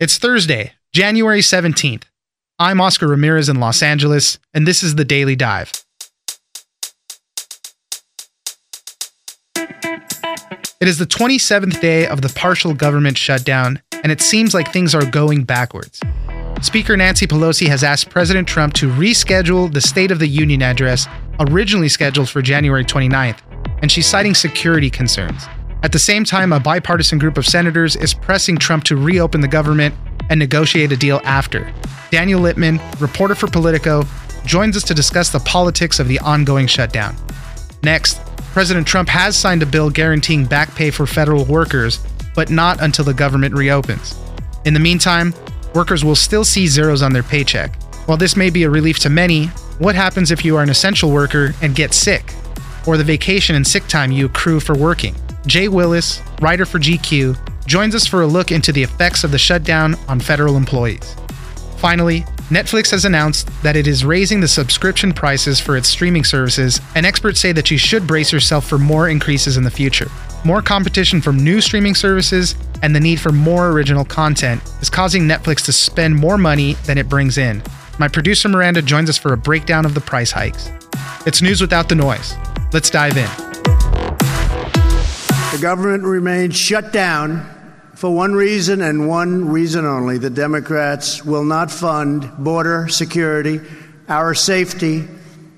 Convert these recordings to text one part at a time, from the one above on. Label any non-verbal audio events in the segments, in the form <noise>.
It's Thursday, January 17th. I'm Oscar Ramirez in Los Angeles, and this is the Daily Dive. It is the 27th day of the partial government shutdown, and it seems like things are going backwards. Speaker Nancy Pelosi has asked President Trump to reschedule the State of the Union address, originally scheduled for January 29th, and she's citing security concerns. At the same time, a bipartisan group of senators is pressing Trump to reopen the government and negotiate a deal after. Daniel Lippman, reporter for Politico, joins us to discuss the politics of the ongoing shutdown. Next, President Trump has signed a bill guaranteeing back pay for federal workers, but not until the government reopens. In the meantime, workers will still see zeros on their paycheck. While this may be a relief to many, what happens if you are an essential worker and get sick? Or the vacation and sick time you accrue for working? Jay Willis, writer for GQ, joins us for a look into the effects of the shutdown on federal employees. Finally, Netflix has announced that it is raising the subscription prices for its streaming services, and experts say that you should brace yourself for more increases in the future. More competition from new streaming services and the need for more original content is causing Netflix to spend more money than it brings in. My producer Miranda joins us for a breakdown of the price hikes. It's news without the noise. Let's dive in. The government remains shut down for one reason and one reason only the Democrats will not fund border security, our safety,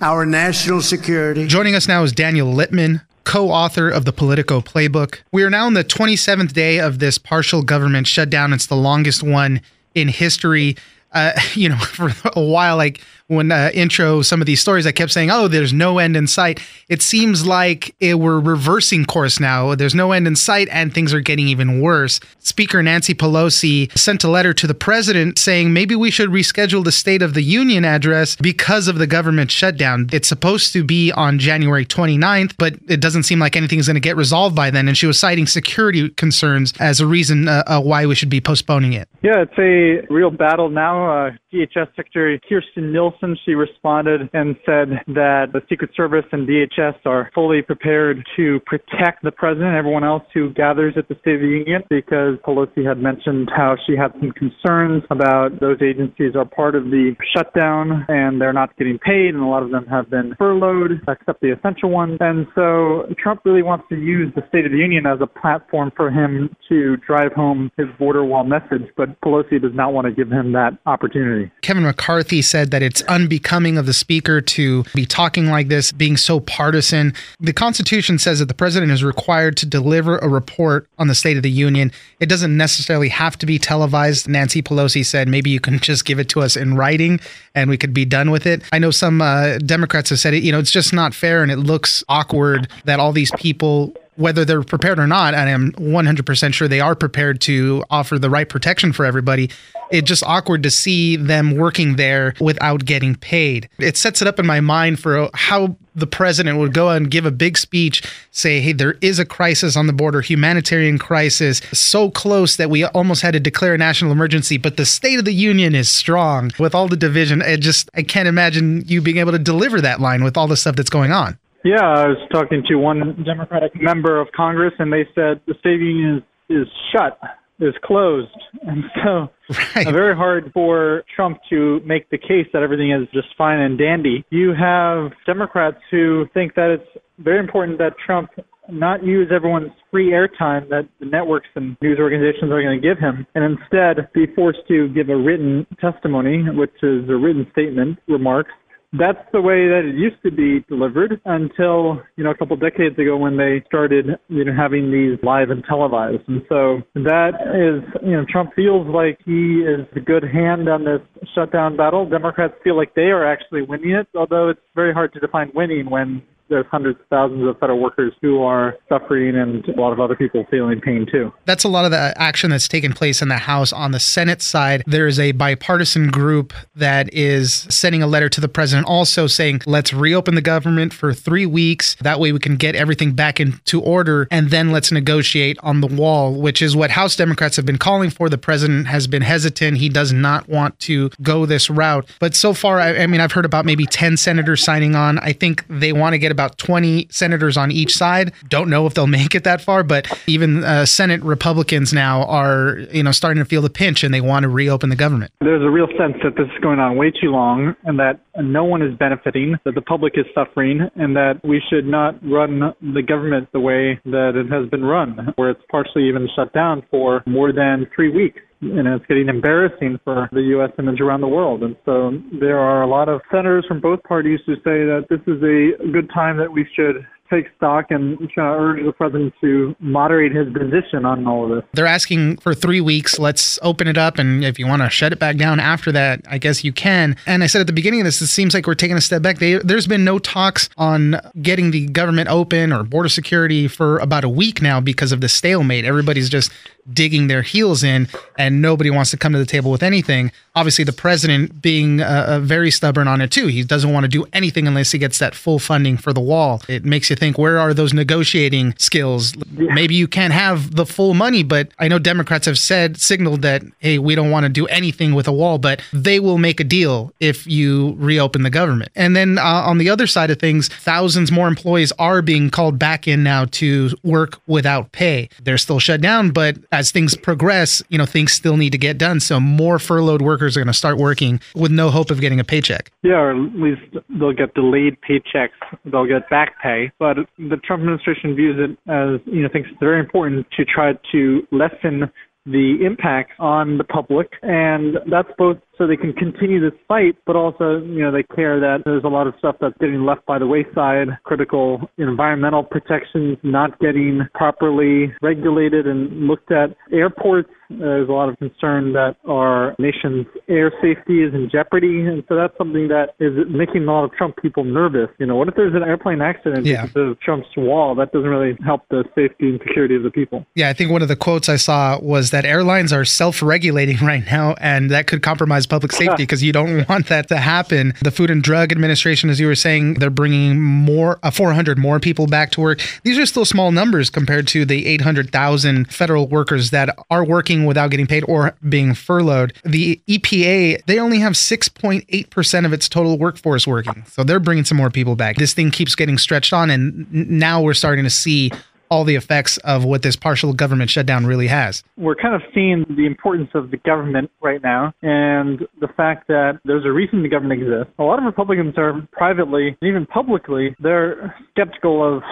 our national security. Joining us now is Daniel Lippman, co author of the Politico Playbook. We are now in the 27th day of this partial government shutdown. It's the longest one in history. Uh, <laughs> you know, <laughs> for a while, like when uh, intro some of these stories, I kept saying, "Oh, there's no end in sight." It seems like it, we're reversing course now. There's no end in sight, and things are getting even worse. Speaker Nancy Pelosi sent a letter to the president saying maybe we should reschedule the State of the Union address because of the government shutdown. It's supposed to be on January 29th, but it doesn't seem like anything is going to get resolved by then. And she was citing security concerns as a reason uh, uh, why we should be postponing it. Yeah, it's a real battle now. Uh, DHS Secretary Kirstjen Nielsen, she responded and said that the Secret Service and DHS are fully prepared to protect the president and everyone else who gathers at the State of the Union because Pelosi had mentioned how she had some concerns about those agencies are part of the shutdown and they're not getting paid and a lot of them have been furloughed except the essential ones. And so Trump really wants to use the State of the Union as a platform for him to drive home his border wall message, but Pelosi does not want to give him that opportunity. Kevin McCarthy said that it's unbecoming of the speaker to be talking like this, being so partisan. The Constitution says that the president is required to deliver a report on the State of the Union. It doesn't necessarily have to be televised. Nancy Pelosi said maybe you can <laughs> just give it to us in writing and we could be done with it. I know some uh, Democrats have said it, you know, it's just not fair and it looks awkward that all these people whether they're prepared or not, and I'm 100% sure they are prepared to offer the right protection for everybody. It's just awkward to see them working there without getting paid. It sets it up in my mind for how the president would go and give a big speech, say, hey, there is a crisis on the border, humanitarian crisis, so close that we almost had to declare a national emergency, but the State of the Union is strong with all the division. It just, I can't imagine you being able to deliver that line with all the stuff that's going on. Yeah, I was talking to one Democratic member of Congress, and they said the State Union is, is shut, is closed. And so right. Uh, very hard for Trump to make the case that everything is just fine and dandy. You have Democrats who think that it's very important that Trump not use everyone's free airtime that the networks and news organizations are going to give him, and instead be forced to give a written testimony, which is a written statement, remarks that's the way that it used to be delivered until you know a couple decades ago when they started you know having these live and televised. And so that is you know Trump feels like he is a good hand on this shutdown battle. Democrats feel like they are actually winning it although it's very hard to define winning when there's hundreds of thousands of federal workers who are suffering and a lot of other people feeling pain too. That's a lot of the action that's taken place in the House. On the Senate side, there is a bipartisan group that is sending a letter to the president also saying, let's reopen the government for three weeks. That way we can get everything back into order and then let's negotiate on the wall, which is what House Democrats have been calling for. The president has been hesitant. He does not want to go this route. But so far, I, I mean, I've heard about maybe 10 senators signing on. I think they want to get get about 20 senators on each side. Don't know if they'll <laughs> make it that far, but even uh, Senate Republicans now are, you know, starting to feel the pinch and they want to reopen the government. There's a real sense that this is going on way too long and that no one is benefiting, that the public is suffering, and that we should not run the government the way that it has been run, where it's partially even shut down for more than three weeks and it's getting embarrassing for the U.S. image around the world. And so there are a lot of senators from both parties who say that this is a good time that we should take stock and urge the president to moderate his position on all of this. They're asking for three weeks. Let's open it up. And if you want to shut it back down after that, I guess you can. And I said at the beginning of this, it seems like we're taking a step back. They, there's been no talks on getting the government open or border security for about a week now because of the stalemate. Everybody's just digging their heels in and nobody wants to come to the table with anything. Obviously, the president being uh, uh, very stubborn on it too. He doesn't want to do anything unless he gets that full funding for the wall. It makes you think, where are those negotiating skills? Yeah. Maybe you can't have the full money, but I know Democrats have said, signaled that, hey, we don't want to do anything with a wall, but they will make a deal if you reopen the government. And then uh, on the other side of things, thousands more employees are being called back in now to work without pay. They're still shut down, but as things progress, you know, things still need to get done. So more furloughed workers are going to start working with no hope of getting a paycheck. Yeah, or at least they'll get delayed paychecks. They'll get back pay. But the Trump administration views it as, you know, thinks it's very important to try to lessen the impact on the public and that's both so they can continue this fight, but also, you know, they care that there's a lot of stuff that's getting left by the wayside, critical environmental protections not getting properly regulated and looked at. Airports, uh, there's a lot of concern that our nation's air safety is in jeopardy, and so that's something that is making a lot of Trump people nervous. You know, what if there's an airplane accident yeah. because of Trump's wall? That doesn't really help the safety and security of the people. Yeah, I think one of the quotes I saw was that airlines are self-regulating <laughs> right now, and that could compromise public safety because you don't <laughs> want that to happen. The Food and Drug Administration, as you were saying, they're bringing more, uh, 400 more people back to work. These are still small numbers compared to the 800,000 federal workers that are working without getting paid or being furloughed. The EPA, they only have 6.8% of its total workforce working. So they're bringing some more people back. This thing keeps getting stretched on, and now we're starting to see all the effects of what this partial government shutdown really has. We're kind of seeing the importance of the government right now and the fact that there's a reason the government exists. A lot of Republicans are privately, and even publicly, they're skeptical of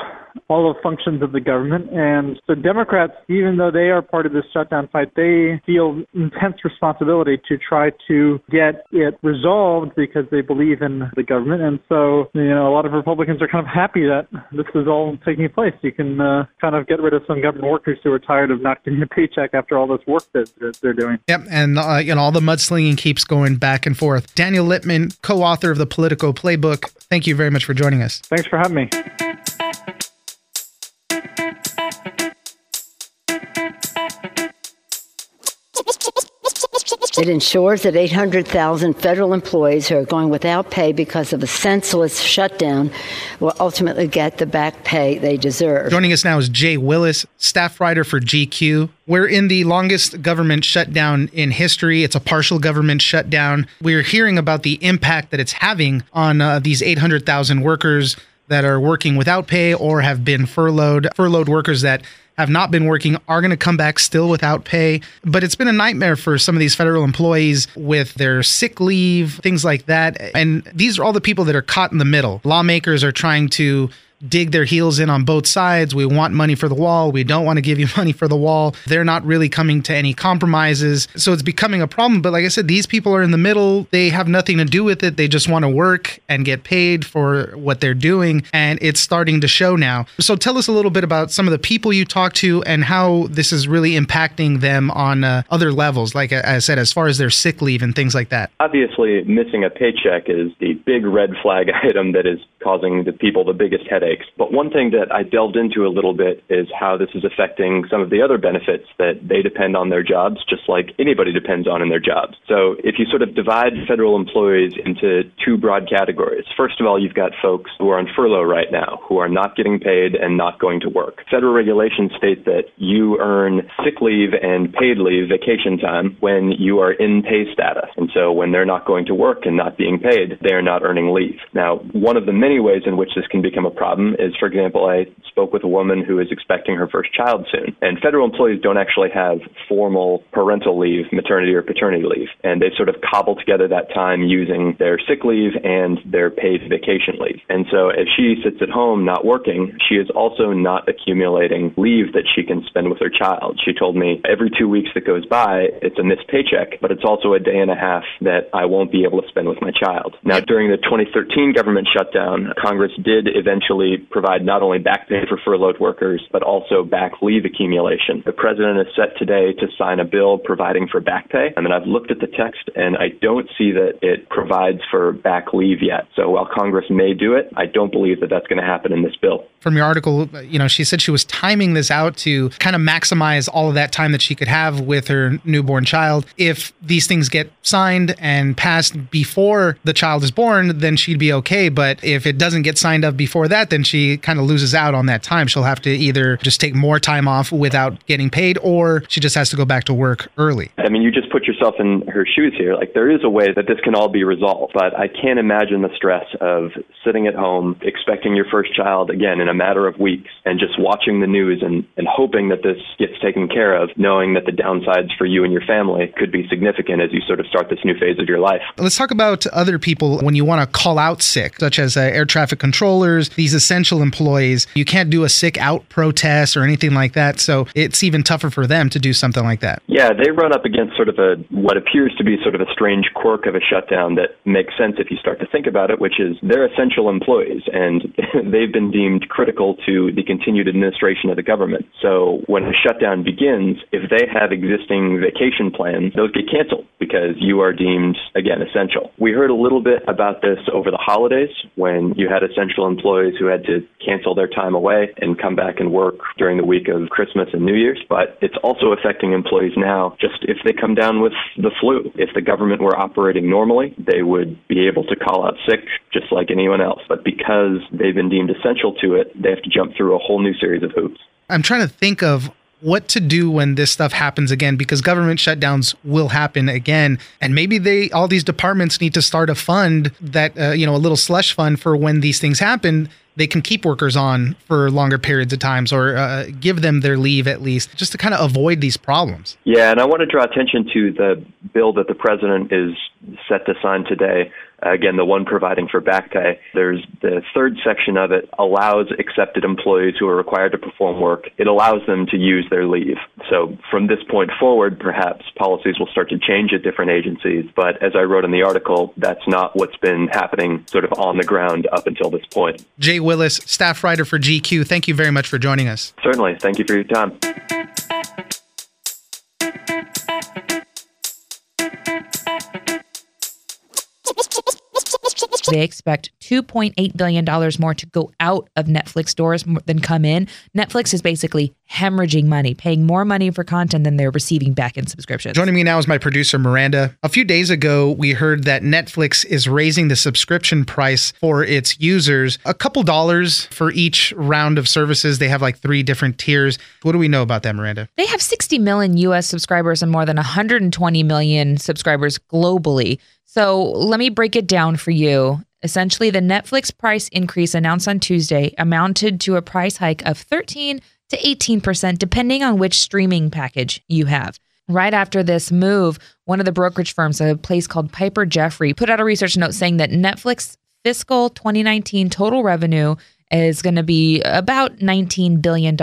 all the functions of the government. And so Democrats, even though they are part of this shutdown fight, they feel intense responsibility to try to get it resolved because they believe in the government. And so, you know, a lot of Republicans are kind of happy that this is all taking place. You can uh, kind of get rid of some government workers who are tired of not getting a paycheck after all this work that they're doing. Yep. And, uh, you know, all the mudslinging keeps going back and forth. Daniel Lippman, co author of the Politico Playbook, thank you very much for joining us. Thanks for having me. It ensures that 800,000 federal employees who are going without pay because of a senseless shutdown will ultimately get the back pay they deserve. Joining us now is Jay Willis, staff writer for GQ. We're in the longest government shutdown in history. It's a partial government shutdown. We're hearing about the impact that it's having on uh, these 800,000 workers that are working without pay or have been furloughed, furloughed workers that have not been working are going to come back still without pay. But it's been a nightmare for some of these federal employees with their sick leave, things like that. And these are all the people that are caught in the middle. Lawmakers are trying to dig their heels in on both sides. We want money for the wall. We don't want to give you <laughs> money for the wall. They're not really coming to any compromises. So it's becoming a problem. But like I said, these people are in the middle. They have nothing to do with it. They just want to work and get paid for what they're doing. And it's starting to show now. So tell us a little bit about some of the people you talk to and how this is really impacting them on uh, other levels. Like I said, as far as their sick leave and things like that. Obviously, missing a paycheck is the big red flag <laughs> item that is causing the people the biggest headache But one thing that I delved into a little bit is how this is affecting some of the other benefits that they depend on their jobs, just like anybody depends on in their jobs. So if you sort of divide federal employees into two broad categories, first of all, you've got folks who are on furlough right now, who are not getting paid and not going to work. Federal regulations state that you earn sick leave and paid leave, vacation time, when you are in pay status. And so when they're not going to work and not being paid, they are not earning leave. Now, one of the many ways in which this can become a problem is, for example, I spoke with a woman who is expecting her first child soon. And federal employees don't actually have formal parental leave, maternity or paternity leave. And they sort of cobble together that time using their sick leave and their paid vacation leave. And so if she sits at home not working, she is also not accumulating leave that she can spend with her child. She told me every two weeks that goes by, it's a missed paycheck, but it's also a day and a half that I won't be able to spend with my child. Now, during the 2013 government shutdown, Congress did eventually provide not only back pay for furloughed workers, but also back leave accumulation. The president is set today to sign a bill providing for back pay. I mean, I've looked at the text and I don't see that it provides for back leave yet. So while Congress may do it, I don't believe that that's going to happen in this bill. From your article, you know, she said she was timing this out to kind of maximize all of that time that she could have with her newborn child. If these things get signed and passed before the child is born, then she'd be okay. But if it doesn't get signed up before that, then she kind of loses out on that time. She'll have to either just take more time off without getting paid or she just has to go back to work early. I mean, you just put yourself in her shoes here. Like, there is a way that this can all be resolved, but I can't imagine the stress of sitting at home, expecting your first child again in a matter of weeks, and just watching the news and, and hoping that this gets taken care of, knowing that the downsides for you and your family could be significant as you sort of start this new phase of your life. Let's talk about other people when you want to call out sick, such as uh, air traffic controllers, these essential employees. You can't do a sick out protest or anything like that. So it's even tougher for them to do something like that. Yeah, they run up against sort of a what appears to be sort of a strange quirk of a shutdown that makes sense if you start to think about it, which is they're essential employees and <laughs> they've been deemed critical to the continued administration of the government. So when a shutdown begins, if they have existing vacation plans, those get canceled because you are deemed, again, essential. We heard a little bit about this over the holidays when you had essential employees who had to cancel their time away and come back and work during the week of Christmas and New Year's. But it's also affecting employees now just if they come down with the flu. If the government were operating normally, they would be able to call out sick just like anyone else. But because they've been deemed essential to it, they have to jump through a whole new series of hoops. I'm trying to think of what to do when this stuff happens again because government shutdowns will happen again and maybe they all these departments need to start a fund that uh, you know a little slush fund for when these things happen they can keep workers on for longer periods of times or uh, give them their leave at least just to kind of avoid these problems. Yeah and i want to draw attention to the bill that the president is set to sign today again, the one providing for back pay. There's the third section of it allows accepted employees who are required to perform work, it allows them to use their leave. So from this point forward, perhaps policies will start to change at different agencies. But as I wrote in the article, that's not what's been happening sort of on the ground up until this point. Jay Willis, staff writer for GQ, thank you very much for joining us. Certainly. Thank you for your time. They expect $2.8 billion more to go out of Netflix stores than come in. Netflix is basically hemorrhaging money, paying more money for content than they're receiving back in subscriptions. Joining me now is my producer, Miranda. A few days ago, we heard that Netflix is raising the subscription price for its users a couple dollars for each round of services. They have like three different tiers. What do we know about that, Miranda? They have 60 million US subscribers and more than 120 million subscribers globally. So let me break it down for you. Essentially, the Netflix price increase announced on Tuesday amounted to a price hike of 13 to 18%, depending on which streaming package you have. Right after this move, one of the brokerage firms, a place called Piper Jaffray, put out a research note saying that Netflix fiscal 2019 total revenue is going to be about $19 billion. And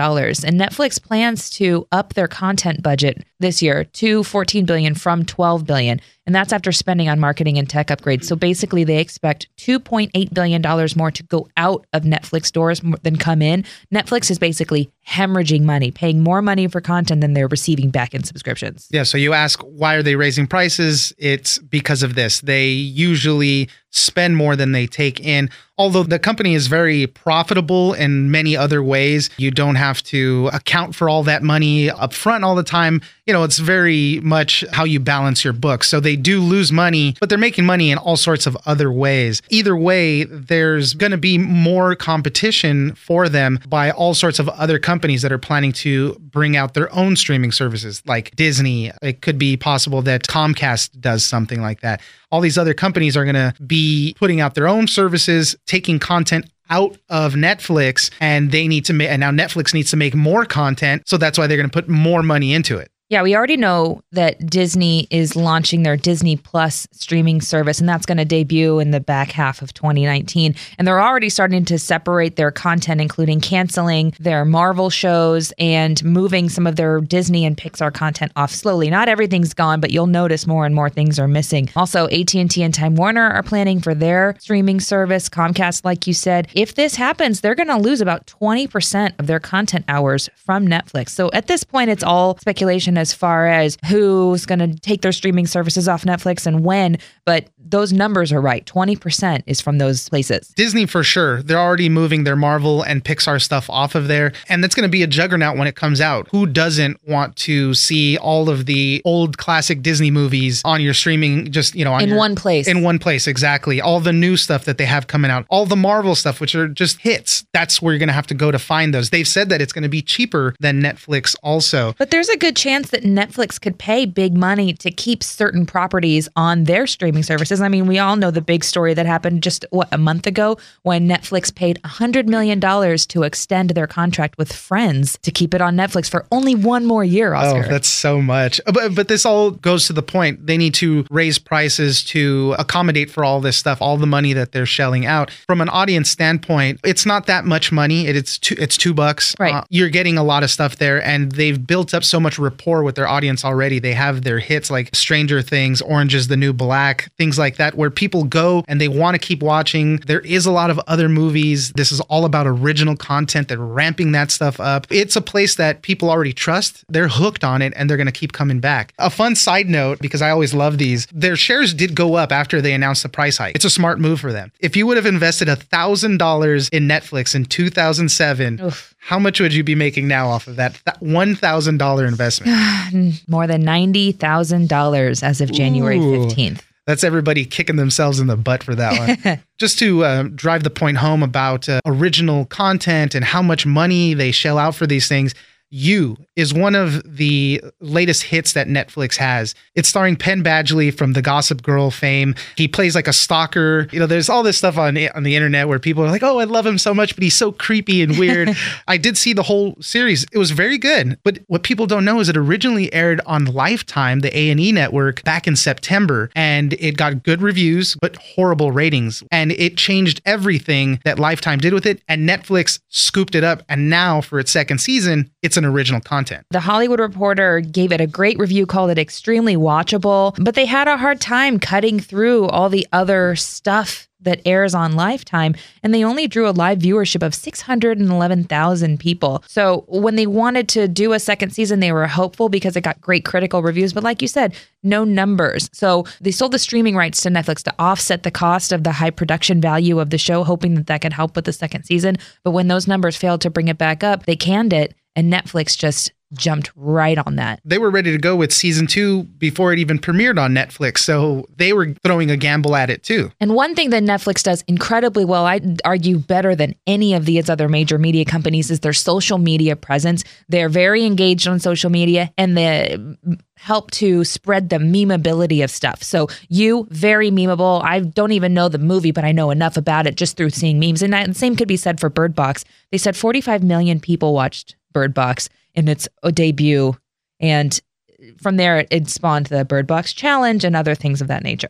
Netflix plans to up their content budget this year to 14 billion from $12 billion. And that's after spending on marketing and tech upgrades. So basically, they expect $2.8 billion more to go out of Netflix doors than come in. Netflix is basically hemorrhaging money, paying more money for content than they're receiving back in subscriptions. Yeah. So you ask, why are they raising prices? It's because of this. They usually spend more than they take in. Although the company is very profitable in many other ways, you don't have to account for all that money up front all the time. You know, it's very much how you balance your books. So they do lose money, but they're making money in all sorts of other ways. Either way, there's going to be more competition for them by all sorts of other companies that are planning to bring out their own streaming services like Disney. It could be possible that Comcast does something like that all these other companies are going to be putting out their own services, taking content out of Netflix, and they need to make, and now Netflix needs to make more content. So that's why they're going to put more money into it. Yeah, we already know that Disney is launching their Disney Plus streaming service, and that's going to debut in the back half of 2019. And they're already starting to separate their content, including canceling their Marvel shows and moving some of their Disney and Pixar content off slowly. Not everything's gone, but you'll notice more and more things are missing. Also, AT&T and Time Warner are planning for their streaming service. Comcast, like you said, if this happens, they're going to lose about 20% of their content hours from Netflix. So at this point, it's all speculation as far as who's going to take their streaming services off Netflix and when, but those numbers are right. 20% is from those places. Disney for sure. They're already moving their Marvel and Pixar stuff off of there. And that's going to be a juggernaut when it comes out. Who doesn't want to see all of the old classic Disney movies on your streaming, just, you know, in your, one place? In one place, exactly. All the new stuff that they have coming out, all the Marvel stuff, which are just hits. That's where you're going to have to go to find those. They've said that it's going to be cheaper than Netflix also. But there's a good chance that Netflix could pay big money to keep certain properties on their streaming services. I mean, we all know the big story that happened just what a month ago when Netflix paid $100 million to extend their contract with Friends to keep it on Netflix for only one more year, oh, Oscar. Oh, that's so much. Uh, but, but this all goes to the point. They need to raise prices to accommodate for all this stuff, all the money that they're shelling out. From an audience standpoint, it's not that much money. It, it's two, it's two bucks. Right. Uh, you're getting a lot of stuff there, and they've built up so much rapport with their audience already. They have their hits like Stranger Things, Orange is the New Black, things like that, where people go and they want to keep watching. There is a lot of other movies. This is all about original content. They're ramping that stuff up. It's a place that people already trust. They're hooked on it and they're going to keep coming back. A fun side note, because I always love these, their shares did go up after they announced the price hike. It's a smart move for them. If you would have invested $1,000 in Netflix in 2007, Oof how much would you be making now off of that $1,000 investment? <sighs> More than $90,000 as of January Ooh. 15th. That's everybody kicking themselves in the butt for that one. <laughs> Just to uh, drive the point home about uh, original content and how much money they shell out for these things, you is one of the latest hits that Netflix has. It's starring Penn Badgley from the Gossip Girl fame. He plays like a stalker. You know, there's all this stuff on on the internet where people are like, "Oh, I love him so much, but he's so creepy and weird." <laughs> I did see the whole series. It was very good. But what people don't know is it originally aired on Lifetime, the A&E network, back in September, and it got good reviews but horrible ratings. And it changed everything that Lifetime did with it, and Netflix scooped it up and now for its second season, it's an original content. The Hollywood Reporter gave it a great review, called it extremely watchable, but they had a hard time cutting through all the other stuff that airs on Lifetime, and they only drew a live viewership of 611,000 people. So when they wanted to do a second season, they were hopeful because it got great critical reviews. But like you said, no numbers. So they sold the streaming rights to Netflix to offset the cost of the high production value of the show, hoping that that could help with the second season. But when those numbers failed to bring it back up, they canned it and Netflix just jumped right on that. They were ready to go with season two before it even premiered on Netflix. So they were throwing a gamble at it too. And one thing that Netflix does incredibly well, I'd argue better than any of these other major media companies, is their social media presence. They're very engaged on social media and they help to spread the memeability of stuff. So you, very memeable. I don't even know the movie, but I know enough about it just through seeing memes. And the same could be said for Bird Box. They said 45 million people watched Bird Box in its debut. And from there, it spawned the Bird Box Challenge and other things of that nature.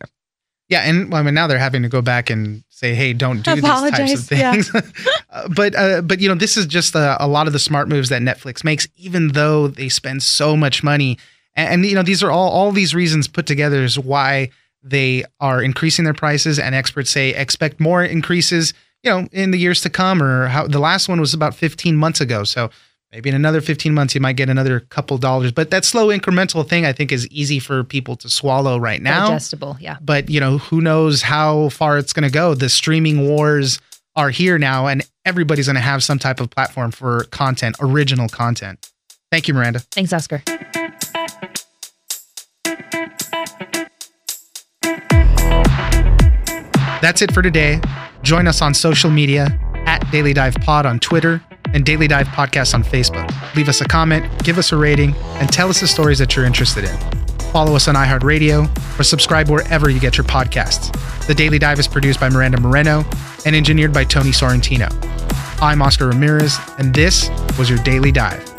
Yeah, and well, I mean now they're having to go back and say, "Hey, don't do Apologize, these types of things." Yeah. <laughs> uh, but uh, but you know, this is just a, a lot of the smart moves that Netflix makes, even though they spend so much money And, and you know, these are all all these reasons put together is why they are increasing their prices. And experts say expect more increases, you know, in the years to come. Or how the last one was about 15 months ago. So maybe in another 15 months you might get another couple dollars but that slow incremental thing i think is easy for people to swallow right now. Digestible yeah. But you know who knows how far it's going to go. The streaming wars are here now and everybody's going to have some type of platform for content original content. Thank you miranda. Thanks oscar. That's it for today. Join us on social media at Daily Dive Pod on Twitter and Daily Dive Podcast on Facebook. Leave us a comment, give us a rating, and tell us the stories that you're interested in. Follow us on iHeartRadio or subscribe wherever you get your podcasts. The Daily Dive is produced by Miranda Moreno and engineered by Tony Sorrentino. I'm Oscar Ramirez, and this was your Daily Dive.